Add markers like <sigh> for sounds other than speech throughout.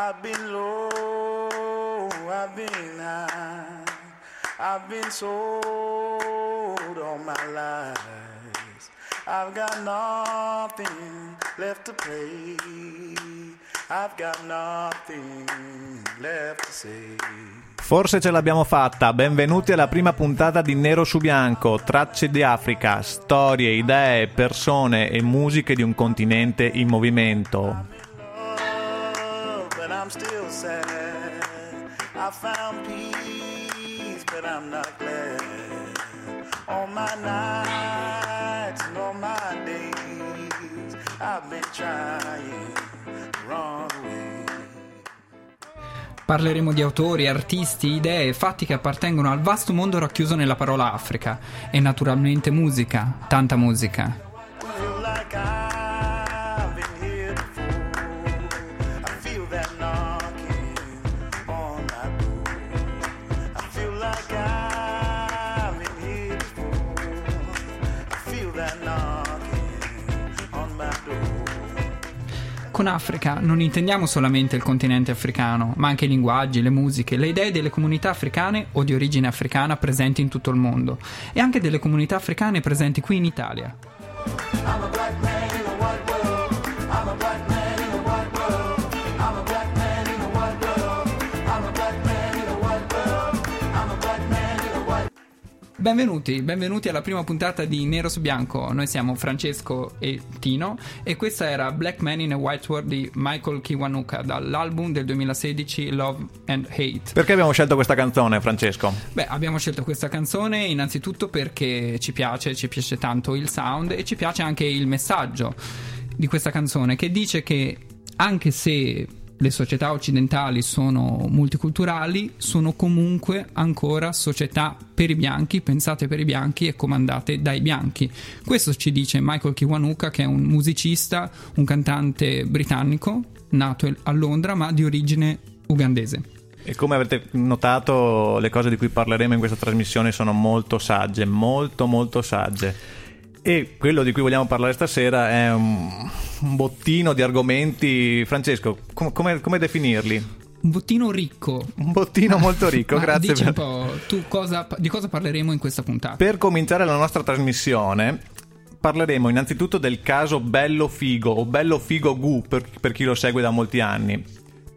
I've been low, I've been high, I've been sold all my life. I've got nothing left to play. I've got nothing left to say. Forse ce l'abbiamo fatta, benvenuti alla prima puntata di Nero su Bianco, tracce di Africa, storie, idee, persone e musiche di un continente in movimento. I'm still sad. I found peace, but I'm not glad. All my nights and all my days, I've been trying the wrong way. Parleremo di autori, artisti, idee e fatti che appartengono al vasto mondo racchiuso nella parola Africa e naturalmente musica, tanta musica. Africa non intendiamo solamente il continente africano, ma anche i linguaggi, le musiche, le idee delle comunità africane o di origine africana presenti in tutto il mondo e anche delle comunità africane presenti qui in Italia. Benvenuti, benvenuti alla prima puntata di Nero su Bianco. Noi siamo Francesco e Tino e questa era Black Man in a White World di Michael Kiwanuka dall'album del 2016 Love and Hate. Perché abbiamo scelto questa canzone, Francesco? Beh, abbiamo scelto questa canzone innanzitutto perché ci piace, ci piace tanto il sound e ci piace anche il messaggio di questa canzone che dice che anche se le società occidentali sono multiculturali, sono comunque ancora società per i bianchi, pensate per i bianchi e comandate dai bianchi. Questo ci dice Michael Kiwanuka, che è un musicista, un cantante britannico, nato a Londra ma di origine ugandese. E come avete notato, le cose di cui parleremo in questa trasmissione sono molto sagge, molto molto sagge. E quello di cui vogliamo parlare stasera è un, un bottino di argomenti. Francesco, com- come, come definirli? Un bottino ricco. Un bottino molto <laughs> ricco, Ma grazie. Dici un per- po', tu cosa, di cosa parleremo in questa puntata? Per cominciare la nostra trasmissione parleremo innanzitutto del caso Bello Figo o Bello Figo Gu per, per chi lo segue da molti anni.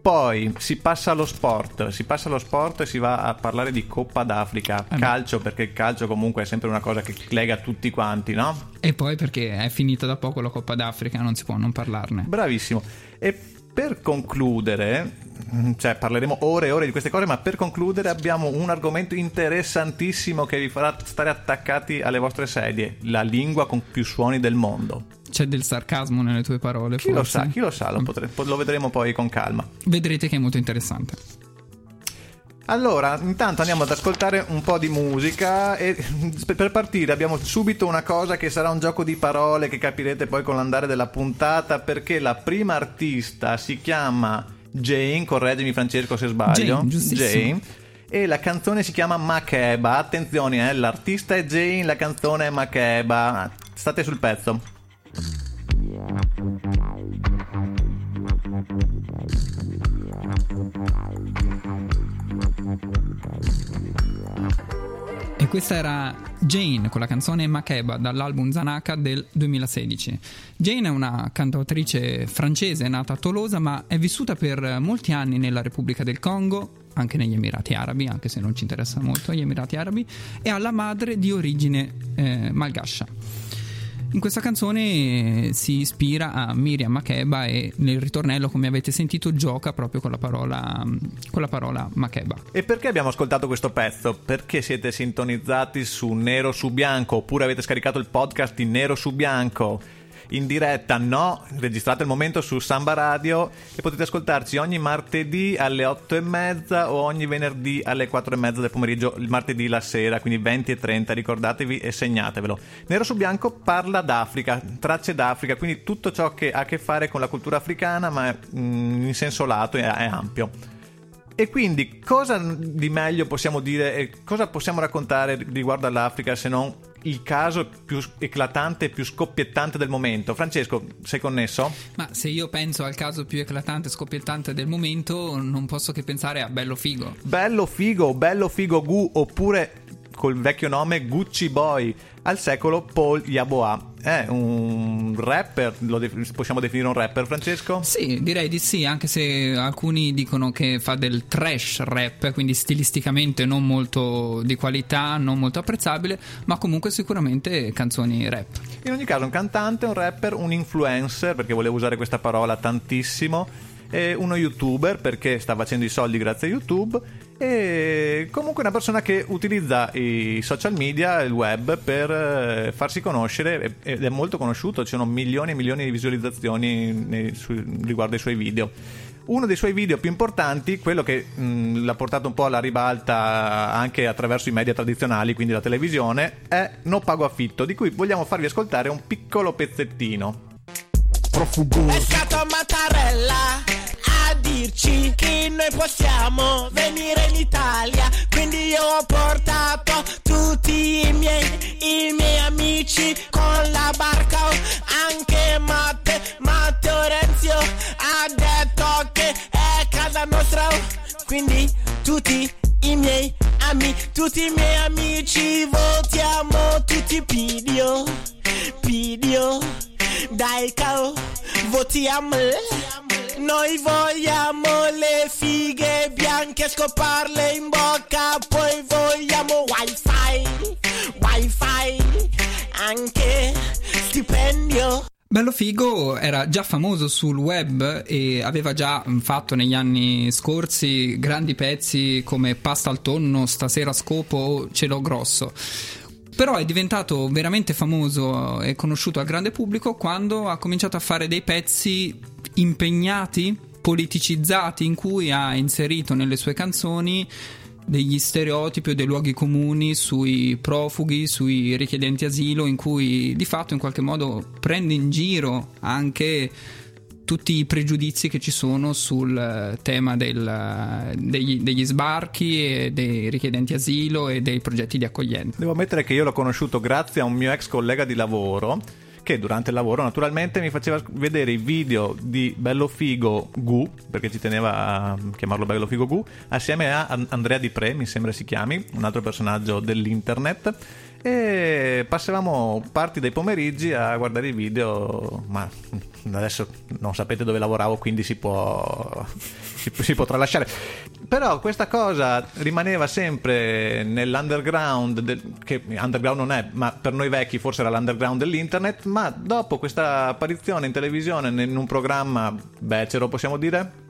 Poi si passa allo sport, si passa allo sport e si va a parlare di Coppa d'Africa, Eh calcio perché il calcio comunque è sempre una cosa che lega tutti quanti, no? E poi perché è finita da poco la Coppa d'Africa, non si può non parlarne. Bravissimo. E per concludere, mm, cioè parleremo ore e ore di queste cose, ma per concludere abbiamo un argomento interessantissimo che vi farà stare attaccati alle vostre sedie, la lingua con più suoni del mondo. C'è del sarcasmo nelle tue parole, Chi lo forse? sa, chi lo sa, lo, potre- lo vedremo poi con calma. Vedrete che è molto interessante. Allora, intanto andiamo ad ascoltare un po' di musica e <laughs> per- partire abbiamo subito una cosa che sarà un gioco di parole che capirete poi con l'andare della puntata perché la prima artista si chiama Jane, correggimi Francesco se sbaglio. Jane. Jane. E la canzone si chiama Makeba. Attenzione, eh, l'artista è Jane, la canzone è Makeba. State sul pezzo. E questa era Jane con la canzone Makeba dall'album Zanaka del 2016. Jane è una cantautrice francese nata a Tolosa ma è vissuta per molti anni nella Repubblica del Congo, anche negli Emirati Arabi, anche se non ci interessa molto gli Emirati Arabi, e ha la madre di origine eh, malgascia. In questa canzone si ispira a Miriam Makeba e nel ritornello, come avete sentito, gioca proprio con la parola, con la parola Makeba. E perché abbiamo ascoltato questo pezzo? Perché siete sintonizzati su Nero su Bianco oppure avete scaricato il podcast di Nero su Bianco? In diretta no, registrate il momento su Samba Radio e potete ascoltarci ogni martedì alle 8 e mezza o ogni venerdì alle 4 e mezza del pomeriggio, il martedì la sera, quindi 20 e 30, ricordatevi e segnatevelo. Nero su Bianco parla d'Africa, tracce d'Africa, quindi tutto ciò che ha a che fare con la cultura africana ma mm, in senso lato è ampio. E quindi cosa di meglio possiamo dire e cosa possiamo raccontare riguardo all'Africa se non il caso più eclatante, più scoppiettante del momento. Francesco, sei connesso? Ma se io penso al caso più eclatante e scoppiettante del momento, non posso che pensare a Bello Figo. Bello Figo, Bello Figo Gu, oppure col vecchio nome Gucci Boy, al secolo Paul Yaboa. È un rapper, lo de- possiamo definire un rapper, Francesco? Sì, direi di sì, anche se alcuni dicono che fa del trash rap, quindi stilisticamente non molto di qualità, non molto apprezzabile, ma comunque sicuramente canzoni rap. In ogni caso, un cantante, un rapper, un influencer, perché volevo usare questa parola tantissimo, e uno youtuber, perché sta facendo i soldi grazie a YouTube, e comunque una persona che utilizza i social media, il web, per eh, farsi conoscere ed è molto conosciuto, ci sono milioni e milioni di visualizzazioni nei- su- riguardo ai suoi video. Uno dei suoi video più importanti, quello che mh, l'ha portato un po' alla ribalta anche attraverso i media tradizionali, quindi la televisione, è No Pago Affitto, di cui vogliamo farvi ascoltare un piccolo pezzettino. È stato Mattarella a dirci che noi possiamo venire in Italia. Quindi io ho portato tutti i miei, i miei amici con la barca. Anche Matte, Matteo Renzio ha detto che è casa nostra. Quindi tutti i miei amici, tutti i miei amici votiamo tutti Pidio, Pidio. Dai cao, votiamo Noi vogliamo le fighe bianche Scoparle in bocca Poi vogliamo wifi Wifi Anche stipendio Bello Figo era già famoso sul web e aveva già mh, fatto negli anni scorsi grandi pezzi come Pasta al tonno, Stasera scopo o Cielo grosso. Però è diventato veramente famoso e conosciuto al grande pubblico quando ha cominciato a fare dei pezzi impegnati, politicizzati, in cui ha inserito nelle sue canzoni degli stereotipi o dei luoghi comuni sui profughi, sui richiedenti asilo, in cui di fatto in qualche modo prende in giro anche tutti i pregiudizi che ci sono sul tema del, degli, degli sbarchi e dei richiedenti asilo e dei progetti di accoglienza. Devo ammettere che io l'ho conosciuto grazie a un mio ex collega di lavoro che durante il lavoro naturalmente mi faceva vedere i video di Bello Figo Gu, perché ci teneva a chiamarlo Bello Figo Gu, assieme a An- Andrea Di Pre, mi sembra si chiami, un altro personaggio dell'internet. E passavamo parti dei pomeriggi a guardare i video, ma adesso non sapete dove lavoravo, quindi si può, si, si può tralasciare. Però questa cosa rimaneva sempre nell'underground, del- che underground non è, ma per noi vecchi forse era l'underground dell'internet, ma dopo questa apparizione in televisione in un programma becero, possiamo dire?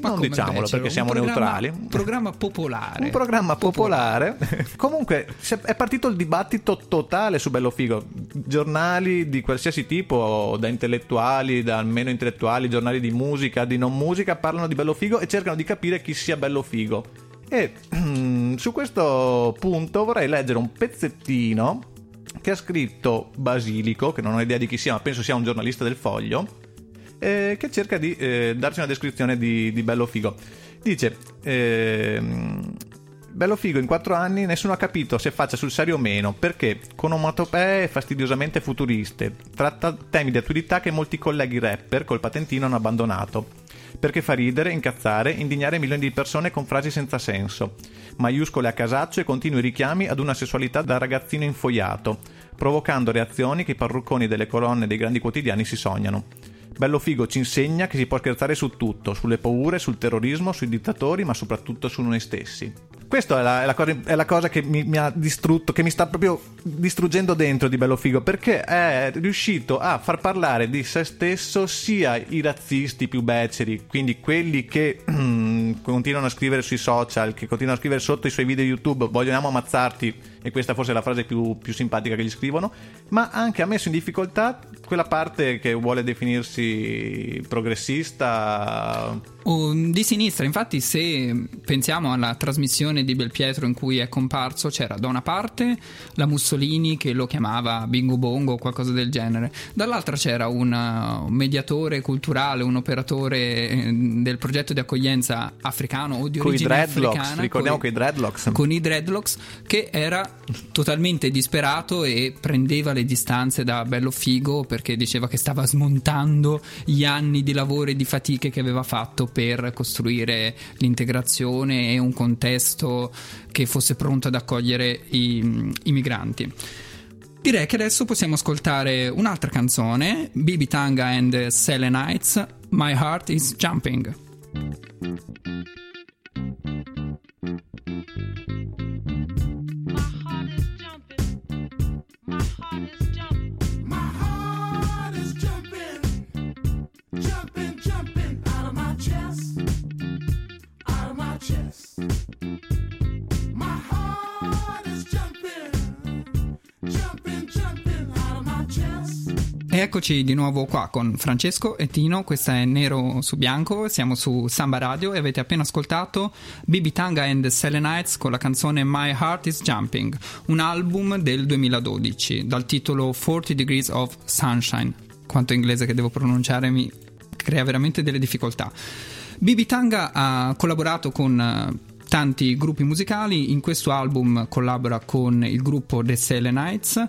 Ma Non diciamolo becero? perché siamo neutrali. Un programma popolare. Un programma popolare. <laughs> Comunque è partito il dibattito totale su Bello Figo. Giornali di qualsiasi tipo, da intellettuali, da meno intellettuali, giornali di musica, di non musica, parlano di Bello Figo e cercano di capire chi sia Bello Figo. E su questo punto vorrei leggere un pezzettino che ha scritto Basilico, che non ho idea di chi sia, ma penso sia un giornalista del Foglio eh, che cerca di eh, darci una descrizione di, di Bello Figo. Dice: ehm, Bello Figo in quattro anni nessuno ha capito se faccia sul serio o meno perché con onomatopee fastidiosamente futuriste tratta temi di attualità che molti colleghi rapper col patentino hanno abbandonato perché fa ridere, incazzare, indignare milioni di persone con frasi senza senso maiuscole a casaccio e continui richiami ad una sessualità da ragazzino infoiato provocando reazioni che i parrucconi delle colonne dei grandi quotidiani si sognano Bello Figo ci insegna che si può scherzare su tutto, sulle paure, sul terrorismo, sui dittatori, ma soprattutto su noi stessi. Questa è la, è la cosa, è la cosa che mi, mi ha distrutto, che mi sta proprio distruggendo dentro di Bello Figo, perché è riuscito a far parlare di se stesso sia i razzisti più beceri, quindi quelli che <clears throat> continuano a scrivere sui social, che continuano a scrivere sotto i suoi video YouTube, vogliamo ammazzarti, e questa forse è la frase più, più simpatica che gli scrivono, ma anche ha messo in difficoltà quella parte che vuole definirsi progressista. O di sinistra, infatti, se pensiamo alla trasmissione di Belpietro in cui è comparso, c'era da una parte la Mussolini che lo chiamava Bingo Bongo o qualcosa del genere, dall'altra c'era un, uh, mediatore culturale, un operatore eh, del progetto di accoglienza africano o di Con i origine dreadlocks, africana. ricordiamo che i dreadlocks. con i dreadlocks che era totalmente disperato e prendeva le distanze da Bello Figo perché diceva che stava smontando gli anni di lavoro e di fatiche che aveva fatto per costruire l'integrazione e un contesto che fosse pronto ad accogliere i, i migranti. Direi che adesso possiamo ascoltare un'altra canzone, Bibi Tanga and Selenites, My Heart is Jumping. Eccoci di nuovo qua con Francesco e Tino, questa è Nero su Bianco, siamo su Samba Radio e avete appena ascoltato Bibi Tanga and the Selenites con la canzone My Heart is Jumping, un album del 2012 dal titolo 40 Degrees of Sunshine. Quanto inglese che devo pronunciare mi crea veramente delle difficoltà. Bibi Tanga ha collaborato con eh, tanti gruppi musicali, in questo album collabora con il gruppo The Selenites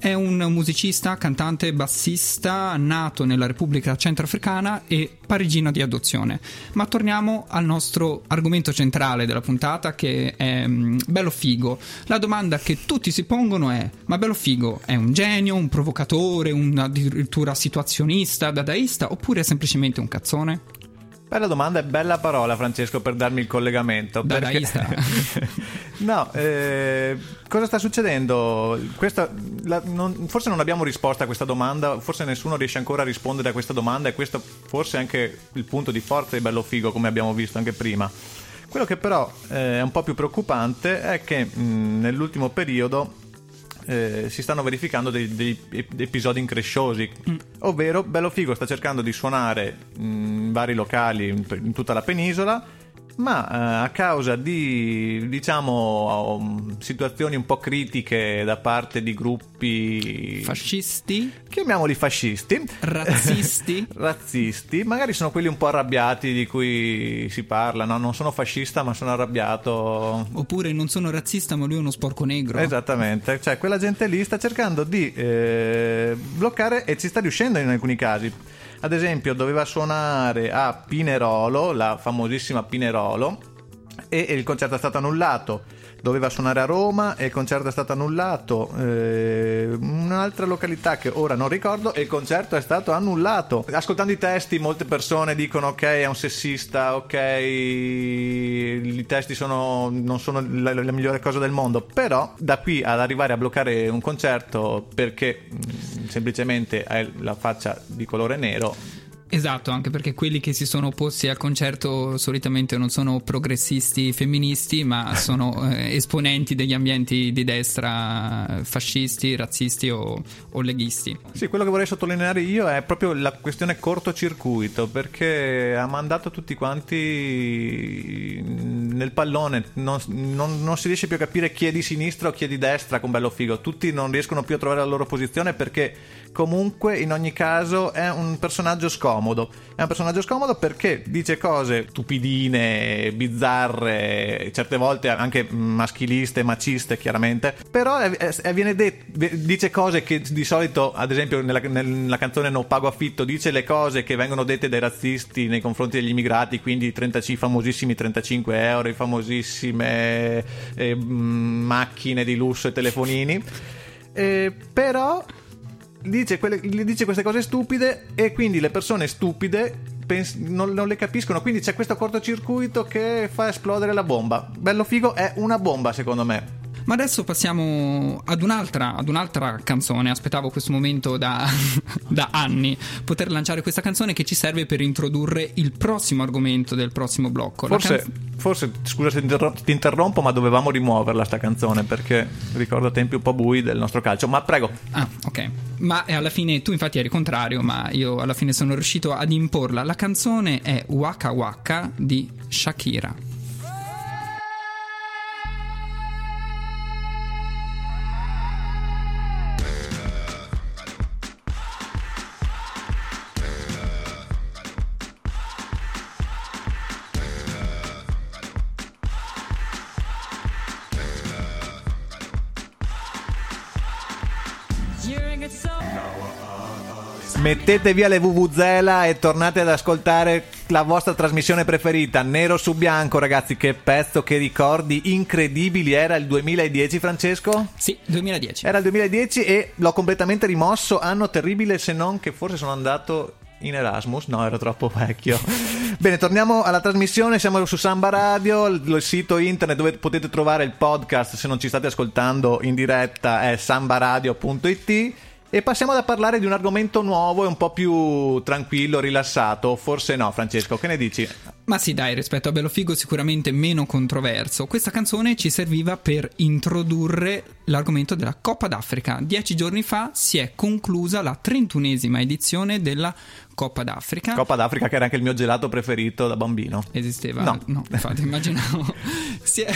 è un musicista, cantante, bassista nato nella Repubblica Centroafricana e parigino di adozione. Ma torniamo al nostro argomento centrale della puntata che è mm, Bello Figo. La domanda che tutti si pongono è: ma Bello Figo è un genio, un provocatore, un addirittura situazionista, dadaista oppure è semplicemente un cazzone? Bella domanda e bella parola, Francesco, per darmi il collegamento. Perché... <laughs> no, eh, cosa sta succedendo? Questa, la- non- forse non abbiamo risposta a questa domanda, forse nessuno riesce ancora a rispondere a questa domanda e questo forse è anche il punto di forza di Bello Figo, come abbiamo visto anche prima. Quello che però eh, è un po' più preoccupante è che mh, nell'ultimo periodo eh, si stanno verificando dei- dei ep- episodi incresciosi, ovvero Bello Figo sta cercando di suonare mh, in vari locali in, in tutta la penisola, ma eh, a causa di diciamo um, situazioni un po' critiche da parte di gruppi Fascisti? chiamiamoli fascisti Razzisti? <laughs> razzisti magari sono quelli un po' arrabbiati di cui si parla no? non sono fascista ma sono arrabbiato Oppure non sono razzista, ma lui è uno sporco negro? Esattamente, cioè quella gente lì sta cercando di eh, bloccare e ci sta riuscendo in alcuni casi. Ad esempio, doveva suonare a Pinerolo, la famosissima Pinerolo, e il concerto è stato annullato. Doveva suonare a Roma e il concerto è stato annullato. Eh, un'altra località che ora non ricordo e il concerto è stato annullato. Ascoltando i testi, molte persone dicono: Ok, è un sessista, ok, i testi sono, non sono la, la migliore cosa del mondo. Però da qui ad arrivare a bloccare un concerto perché mh, semplicemente hai la faccia di colore nero. Esatto, anche perché quelli che si sono opposti al concerto solitamente non sono progressisti femministi, ma <laughs> sono eh, esponenti degli ambienti di destra fascisti, razzisti o, o leghisti. Sì, quello che vorrei sottolineare io è proprio la questione cortocircuito, perché ha mandato tutti quanti nel pallone, non, non- non si riesce più a capire chi è di sinistra o chi è di destra con bello figo, tutti non riescono più a trovare la loro posizione perché comunque in ogni caso è un personaggio scomodo, è un personaggio scomodo perché dice cose stupidine, bizzarre, certe volte anche maschiliste, maciste chiaramente, però è- è- viene det- dice cose che di solito, ad esempio nella, nella canzone No pago affitto, dice le cose che vengono dette dai razzisti nei confronti degli immigrati, quindi i 35 i famosissimi 35 euro, i famosissime eh, macchine di lusso e telefonini. Eh, però dice, quelle- dice queste cose stupide e quindi le persone stupide non, non le capiscono. Quindi c'è questo cortocircuito che fa esplodere la bomba. Bello figo è una bomba, secondo me. Ma adesso passiamo ad un'altra, ad un'altra canzone. Aspettavo questo momento da, <laughs> da anni, poter lanciare questa canzone che ci serve per introdurre il prossimo argomento del prossimo blocco. Forse, canz- forse scusa se ti interro- ti interrompo, ma dovevamo rimuoverla sta canzone perché ricorda tempi un po' bui del nostro calcio. Ma prego. Ah, ok. Ma alla fine tu infatti eri contrario, ma io alla fine sono riuscito ad imporla. La canzone è Waka Waka di Shakira. Mettete via le VVZela e tornate ad ascoltare la vostra trasmissione preferita, Nero su Bianco, ragazzi. Che pezzo, che ricordi incredibili. Era il 2010, Francesco? Sì, 2010. Era il 2010 e l'ho completamente rimosso. Anno terribile, se non che forse sono andato in Erasmus. No, ero troppo vecchio. <laughs> Bene, torniamo alla trasmissione. Siamo su Samba Radio. Il il sito internet dove potete trovare il podcast. Se non ci state ascoltando in diretta, è sambaradio.it. E passiamo a parlare di un argomento nuovo e un po' più tranquillo, rilassato. Forse no, Francesco, che ne dici? Ma sì, dai, rispetto a Bello Figo sicuramente meno controverso. Questa canzone ci serviva per introdurre l'argomento della Coppa d'Africa. Dieci giorni fa si è conclusa la 31esima edizione della Coppa d'Africa. Coppa d'Africa, che era anche il mio gelato preferito da bambino. Esisteva? No. infatti immaginavo. <laughs> È...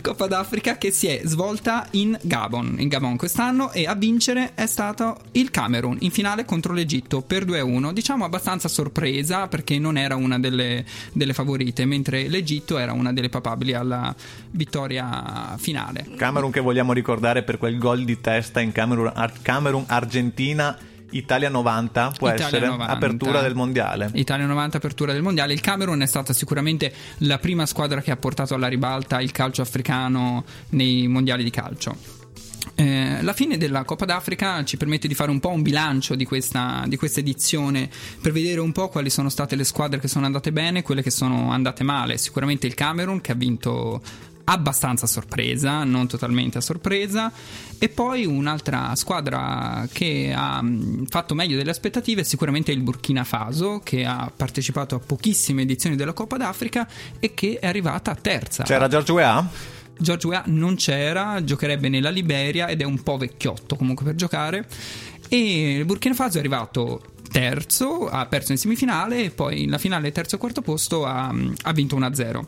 Coppa d'Africa che si è svolta in Gabon, in Gabon quest'anno e a vincere è stato il Camerun in finale contro l'Egitto per 2-1. Diciamo abbastanza sorpresa perché non era una delle, delle favorite, mentre l'Egitto era una delle papabili alla vittoria finale. Camerun che vogliamo ricordare per quel gol di testa in Camerun, Ar- Camerun Argentina Italia 90 può Italia essere 90. apertura del mondiale. Italia 90 apertura del mondiale. Il Camerun è stata sicuramente la prima squadra che ha portato alla ribalta il calcio africano nei mondiali di calcio. Eh, la fine della Coppa d'Africa ci permette di fare un po' un bilancio di questa, di questa edizione per vedere un po' quali sono state le squadre che sono andate bene e quelle che sono andate male. Sicuramente il Camerun che ha vinto abbastanza a sorpresa, non totalmente a sorpresa, e poi un'altra squadra che ha mh, fatto meglio delle aspettative è sicuramente il Burkina Faso che ha partecipato a pochissime edizioni della Coppa d'Africa e che è arrivata terza. C'era George Weah? George Weah non c'era, giocherebbe nella Liberia ed è un po' vecchiotto comunque per giocare. E il Burkina Faso è arrivato terzo, ha perso in semifinale e poi in la finale terzo e quarto posto ha, ha vinto 1-0.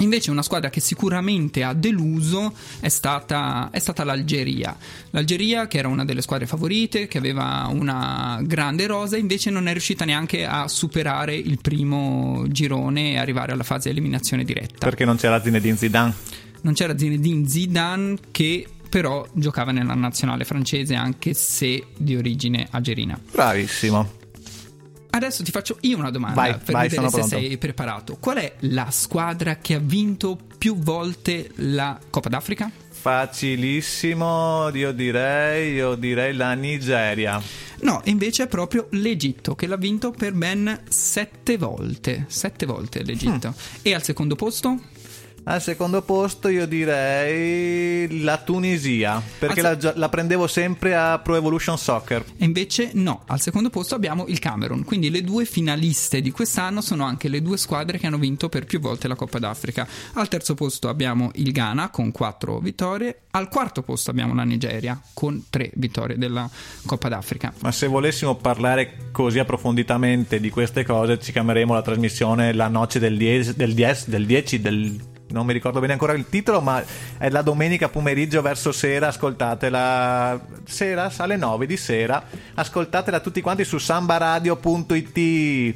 Invece una squadra che sicuramente ha deluso è stata, è stata l'Algeria. L'Algeria che era una delle squadre favorite, che aveva una grande rosa, invece non è riuscita neanche a superare il primo girone e arrivare alla fase eliminazione diretta. Perché non c'era Zinedine Zidane? Non c'era Zinedine Zidane che però giocava nella nazionale francese anche se di origine algerina. Bravissimo. Adesso ti faccio io una domanda Vai, per vai, vedere se pronto. sei preparato. Qual è la squadra che ha vinto più volte la Coppa d'Africa? Facilissimo, io direi, io direi la Nigeria. No, invece è proprio l'Egitto che l'ha vinto per ben sette volte. Sette volte l'Egitto. Mm. E al secondo posto? Al secondo posto io direi la Tunisia, perché Al la, la prendevo sempre a Pro Evolution Soccer. E invece no, al secondo posto abbiamo il Camerun. Quindi le due finaliste di quest'anno sono anche le due squadre che hanno vinto per più volte la Coppa d'Africa. Al terzo posto abbiamo il Ghana con quattro vittorie. Al quarto posto abbiamo la Nigeria con tre vittorie della Coppa d'Africa. Ma se volessimo parlare così approfonditamente di queste cose, ci chiameremo la trasmissione La noce del 10, del 10, del 10, del... Non mi ricordo bene ancora il titolo, ma è la domenica pomeriggio verso sera, ascoltatela sera, alle 9 di sera, ascoltatela tutti quanti su sambaradio.it.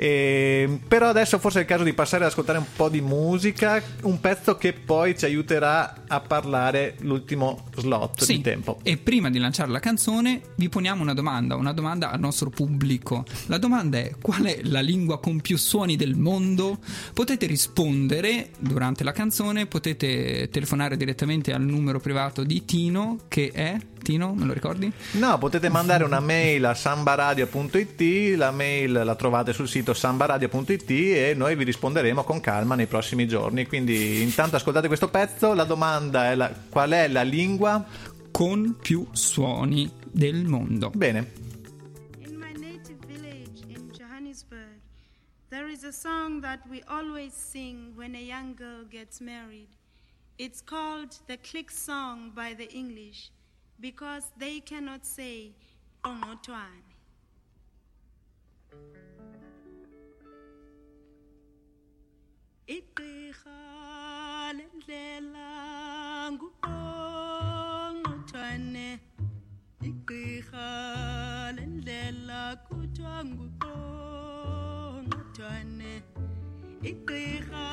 E, però adesso forse è il caso di passare ad ascoltare un po' di musica, un pezzo che poi ci aiuterà a parlare l'ultimo slot di tempo. E prima di lanciare la canzone vi poniamo una domanda, una domanda al nostro pubblico. La domanda è qual è la lingua con più suoni del mondo? Potete rispondere durante la canzone, potete telefonare direttamente al numero privato di Tino che è Tino, me lo ricordi? No, potete mandare una mail a sambaradio.it, la mail la trovate sul sito sambaradio.it e noi vi risponderemo con calma nei prossimi giorni. Quindi intanto ascoltate questo pezzo, la domanda è la- qual è la lingua? Con più suoni del mondo. Bene, In my native village in Johannesburg, there is a song that we always sing when a young girl gets married. It's called the click song by the English because they cannot say oh, Onotwane. Igqirha lendlela nguqongqothwane igqirha lendlela kuthiwa nguqongqothwane igqirha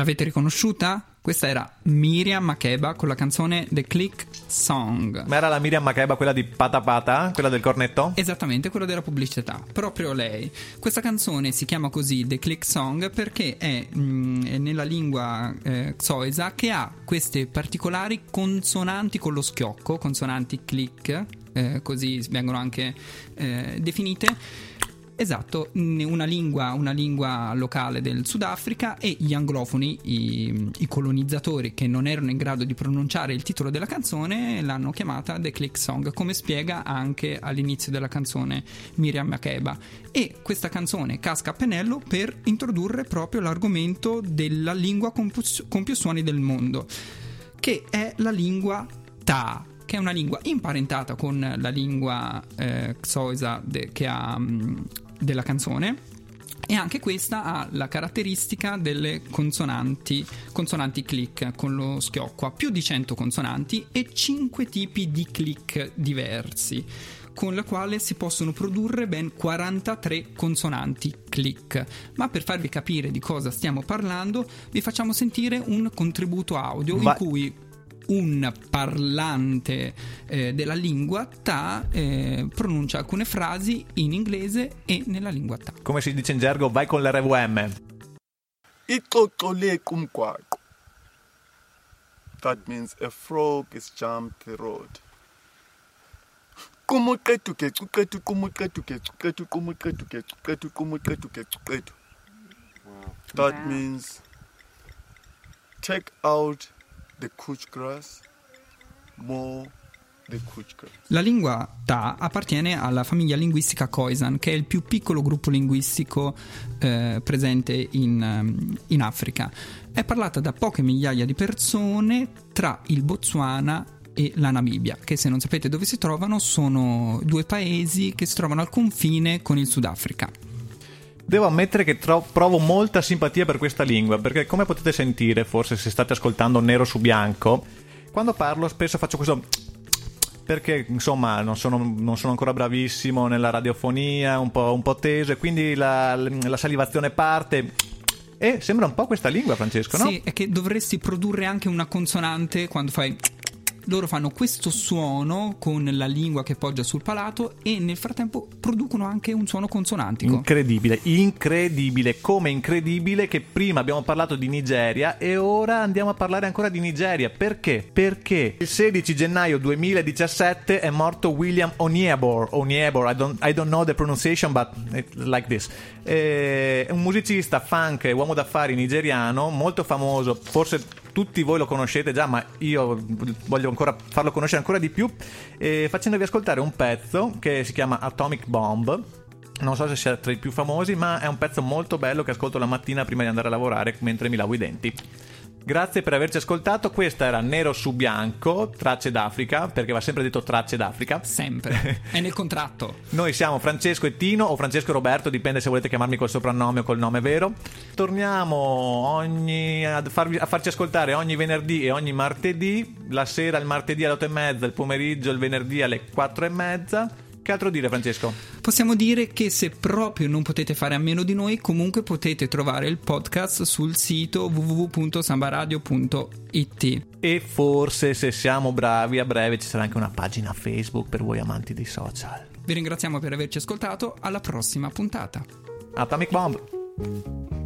L'avete riconosciuta? Questa era Miriam Makeba con la canzone The Click Song. Ma era la Miriam Makeba, quella di Pata Pata, quella del cornetto? Esattamente quello della pubblicità, proprio lei. Questa canzone si chiama così The Click Song perché è, mm, è nella lingua eh, xoisa che ha queste particolari consonanti con lo schiocco, consonanti click, eh, così vengono anche eh, definite. Esatto, una lingua, una lingua locale del Sudafrica e gli anglofoni, i, i colonizzatori che non erano in grado di pronunciare il titolo della canzone, l'hanno chiamata The Click Song, come spiega anche all'inizio della canzone Miriam Makeba. E questa canzone casca a pennello per introdurre proprio l'argomento della lingua con più, con più suoni del mondo, che è la lingua Ta che è una lingua imparentata con la lingua eh, xoisa de- che ha, mh, della canzone. E anche questa ha la caratteristica delle consonanti, consonanti click con lo schiocco. Ha più di 100 consonanti e 5 tipi di click diversi, con la quale si possono produrre ben 43 consonanti click. Ma per farvi capire di cosa stiamo parlando, vi facciamo sentire un contributo audio Va- in cui un parlante eh, della lingua Ta eh, pronuncia alcune frasi in inglese e nella lingua Ta. Come si dice in gergo, vai con l'RVM. That means a frog has jumped the road. That means take out La lingua Ta appartiene alla famiglia linguistica Khoisan, che è il più piccolo gruppo linguistico eh, presente in, ehm, in Africa. È parlata da poche migliaia di persone tra il Botswana e la Namibia, che se non sapete dove si trovano sono due paesi che si trovano al confine con il Sudafrica. Devo ammettere che tro- provo molta simpatia per questa lingua, perché come potete sentire, forse se state ascoltando nero su bianco, quando parlo spesso faccio questo perché insomma non sono, non sono ancora bravissimo nella radiofonia, un po', un po' teso e quindi la, la salivazione parte e sembra un po' questa lingua Francesco, no? Sì, è che dovresti produrre anche una consonante quando fai. Loro fanno questo suono con la lingua che poggia sul palato e nel frattempo producono anche un suono consonantico. Incredibile, incredibile, come incredibile che prima abbiamo parlato di Nigeria e ora andiamo a parlare ancora di Nigeria. Perché? Perché il 16 gennaio 2017 è morto William Oniebor, Oniebor, I don't, I don't know the pronunciation but it's like this. È un musicista funk uomo d'affari nigeriano molto famoso, forse tutti voi lo conoscete già, ma io voglio ancora farlo conoscere ancora di più, eh, facendovi ascoltare un pezzo che si chiama Atomic Bomb. Non so se sia tra i più famosi, ma è un pezzo molto bello che ascolto la mattina prima di andare a lavorare mentre mi lavo i denti. Grazie per averci ascoltato. Questa era Nero su Bianco, Tracce d'Africa, perché va sempre detto Tracce d'Africa. Sempre. È <laughs> nel contratto. Noi siamo Francesco e Tino, o Francesco e Roberto, dipende se volete chiamarmi col soprannome o col nome vero. Torniamo ogni, a, farvi- a farci ascoltare ogni venerdì e ogni martedì, la sera il martedì alle 8 e mezza, il pomeriggio il venerdì alle 4 e mezza. Che altro dire, Francesco? Possiamo dire che se proprio non potete fare a meno di noi, comunque potete trovare il podcast sul sito www.sambaradio.it. E forse, se siamo bravi, a breve ci sarà anche una pagina Facebook per voi amanti dei social. Vi ringraziamo per averci ascoltato, alla prossima puntata. Atomic Bomb!